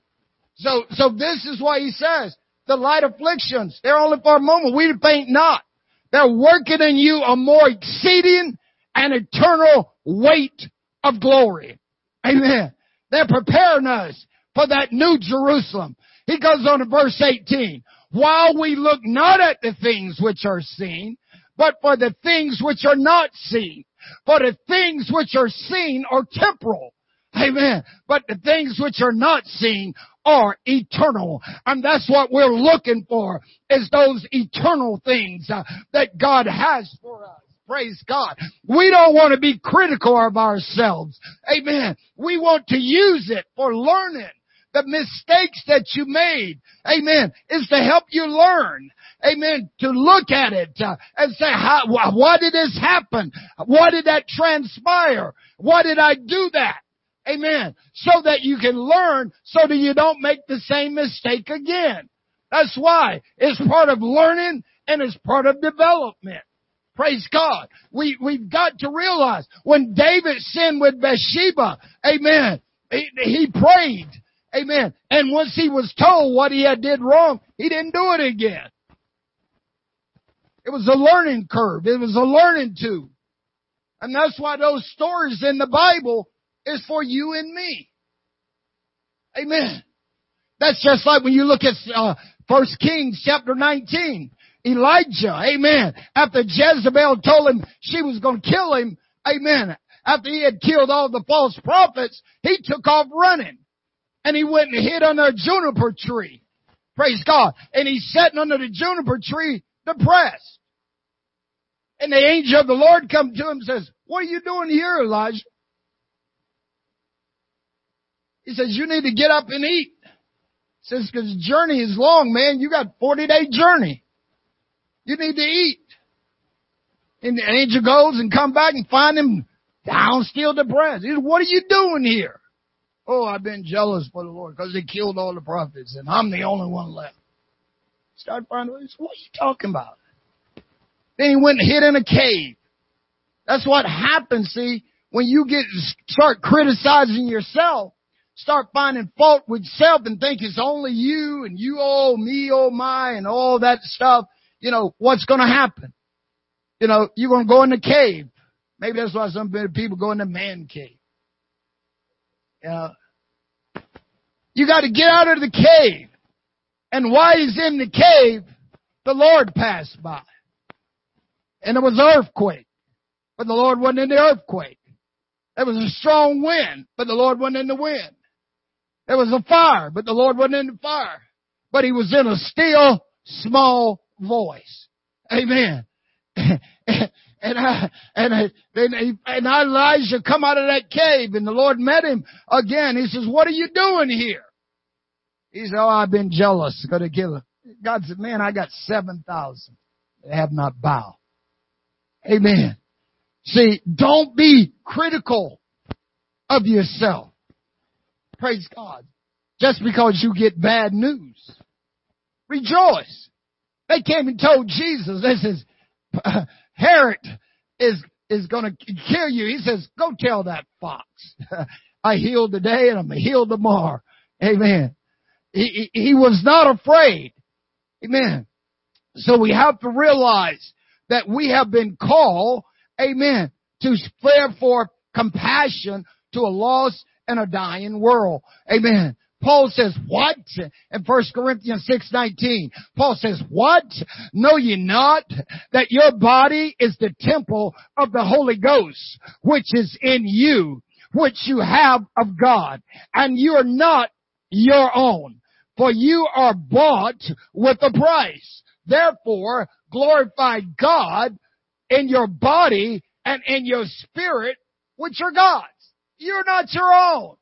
So, so this is what he says. The light afflictions, they're only for a moment. We faint not. They're working in you a more exceeding and eternal weight of glory. Amen. They're preparing us for that new Jerusalem. He goes on to verse 18. While we look not at the things which are seen, but for the things which are not seen. For the things which are seen are temporal. Amen. But the things which are not seen are eternal. And that's what we're looking for is those eternal things uh, that God has for us. Praise God. We don't want to be critical of ourselves. Amen. We want to use it for learning. The mistakes that you made, amen, is to help you learn. Amen. To look at it uh, and say, how, why did this happen? Why did that transpire? Why did I do that? Amen. So that you can learn so that you don't make the same mistake again. That's why it's part of learning and it's part of development. Praise God. We, we've got to realize when David sinned with Bathsheba, amen, he, he prayed, amen. And once he was told what he had did wrong, he didn't do it again. It was a learning curve. It was a learning tube. And that's why those stories in the Bible is for you and me. Amen. That's just like when you look at uh, First Kings chapter 19. Elijah, amen. After Jezebel told him she was going to kill him, amen. After he had killed all the false prophets, he took off running. And he went and hid under a juniper tree. Praise God. And he's sitting under the juniper tree depressed. And the angel of the Lord come to him and says, what are you doing here, Elijah? He says, you need to get up and eat. He says, cause the journey is long, man. You got 40 day journey. You need to eat. And the angel goes and come back and find him down still depressed. He says, what are you doing here? Oh, I've been jealous for the Lord because they killed all the prophets and I'm the only one left. Start finding, what are you talking about? Then he went and hid in a cave. That's what happens, see, when you get, start criticizing yourself start finding fault with self and think it's only you and you oh me oh my and all that stuff, you know, what's gonna happen? You know, you're gonna go in the cave. Maybe that's why some people go in the man cave. You know, you gotta get out of the cave. And while he's in the cave, the Lord passed by. And there was earthquake. But the Lord wasn't in the earthquake. There was a strong wind, but the Lord wasn't in the wind. There was a fire, but the Lord wasn't in the fire. But he was in a still small voice. Amen. [laughs] and I, and I, and, and Elijah come out of that cave and the Lord met him again. He says, what are you doing here? He said, oh, I've been jealous. Gonna kill him. God said, man, I got 7,000 that have not bowed. Amen. See, don't be critical of yourself. Praise God. Just because you get bad news. Rejoice. They came and told Jesus, this is, [laughs] Herod is, is gonna kill you. He says, go tell that fox. [laughs] I healed today and I'm gonna heal tomorrow. Amen. He, he, was not afraid. Amen. So we have to realize that we have been called, amen, to spread for compassion to a lost and a dying world. Amen. Paul says, what? In 1 Corinthians 6:19, Paul says, what? Know ye not that your body is the temple of the Holy Ghost, which is in you, which you have of God, and you are not your own, for you are bought with a price. Therefore, glorify God in your body and in your spirit, which are God's. You're not your own.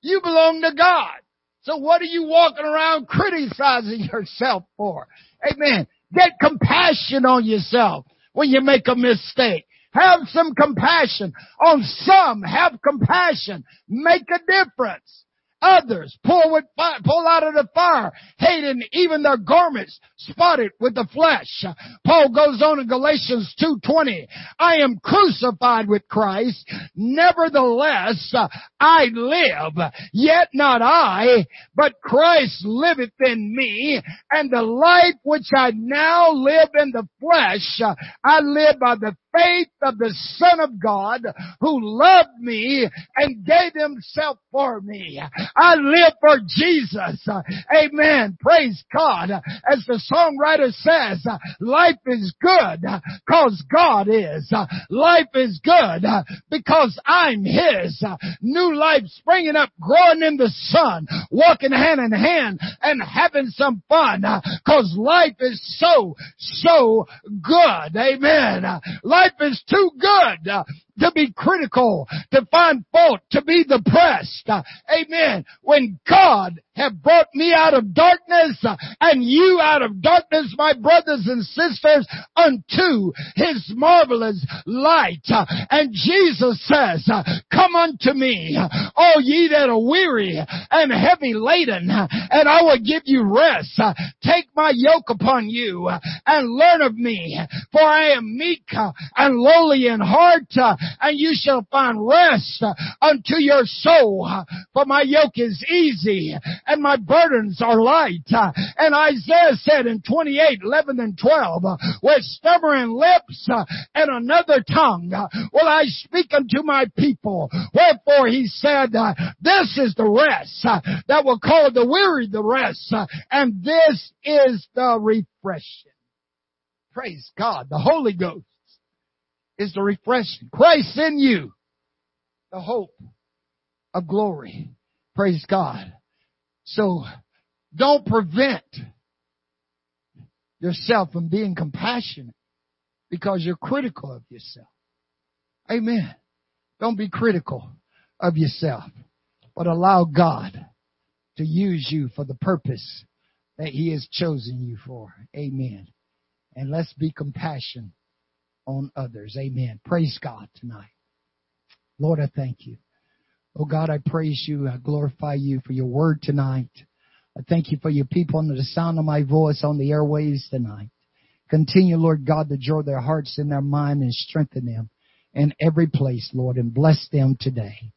You belong to God. So what are you walking around criticizing [laughs] yourself for? Amen. Get compassion on yourself when you make a mistake. Have some compassion on some. Have compassion. Make a difference. Others, pull with fire, pull out of the fire, hating even their garments spotted with the flesh. Paul goes on in Galatians 2.20, I am crucified with Christ, nevertheless I live, yet not I, but Christ liveth in me, and the life which I now live in the flesh, I live by the faith of the Son of God who loved me and gave himself for me. I live for Jesus. Amen. Praise God. As the songwriter says, life is good cause God is. Life is good because I'm His. New life springing up, growing in the sun, walking hand in hand and having some fun cause life is so, so good. Amen. Life is too good uh, to be critical, to find fault, to be depressed. Uh, amen. When God have brought me out of darkness and you out of darkness, my brothers and sisters, unto his marvelous light. And Jesus says, come unto me, all ye that are weary and heavy laden, and I will give you rest. Take my yoke upon you and learn of me, for I am meek and lowly in heart, and you shall find rest unto your soul. For my yoke is easy and my burdens are light. Uh, and Isaiah said in 28, 11 and 12, uh, with stammering lips uh, and another tongue will I speak unto my people. Wherefore he said, this is the rest that will call the weary the rest. And this is the refreshing. Praise God. The Holy Ghost is the refreshing. Christ in you, the hope of glory. Praise God. So don't prevent yourself from being compassionate because you're critical of yourself. Amen. Don't be critical of yourself, but allow God to use you for the purpose that He has chosen you for. Amen. And let's be compassionate on others. Amen. Praise God tonight. Lord, I thank you. Oh God, I praise you. I glorify you for your word tonight. I thank you for your people under the sound of my voice on the airways tonight. Continue, Lord God, to draw their hearts and their mind and strengthen them in every place, Lord, and bless them today.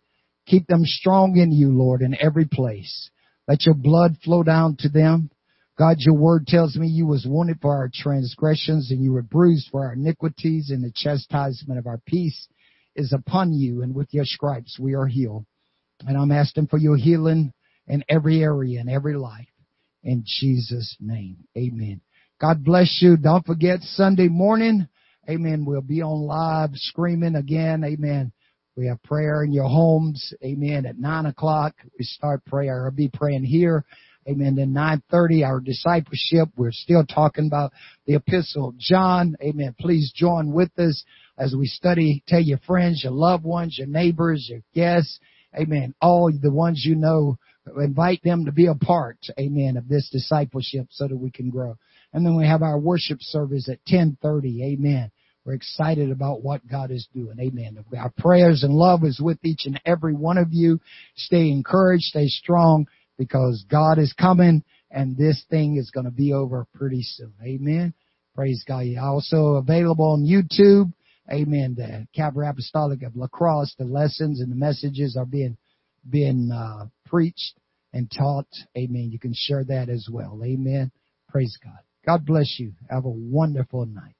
Keep them strong in you, Lord, in every place. Let your blood flow down to them. God, your word tells me you was wounded for our transgressions and you were bruised for our iniquities and the chastisement of our peace is upon you and with your stripes we are healed. And I'm asking for your healing in every area, in every life. In Jesus' name. Amen. God bless you. Don't forget Sunday morning. Amen. We'll be on live screaming again. Amen. We have prayer in your homes. Amen. At nine o'clock, we start prayer. I'll be praying here. Amen. Then 930, our discipleship. We're still talking about the epistle of John. Amen. Please join with us as we study. Tell your friends, your loved ones, your neighbors, your guests. Amen. All the ones you know, invite them to be a part. Amen. Of this discipleship so that we can grow. And then we have our worship service at 1030. Amen. We're excited about what God is doing. Amen. Our prayers and love is with each and every one of you. Stay encouraged, stay strong because God is coming and this thing is going to be over pretty soon. Amen. Praise God. You're Also available on YouTube. Amen. The Calvary Apostolic of La Crosse, the lessons and the messages are being, being, uh, preached and taught. Amen. You can share that as well. Amen. Praise God. God bless you. Have a wonderful night.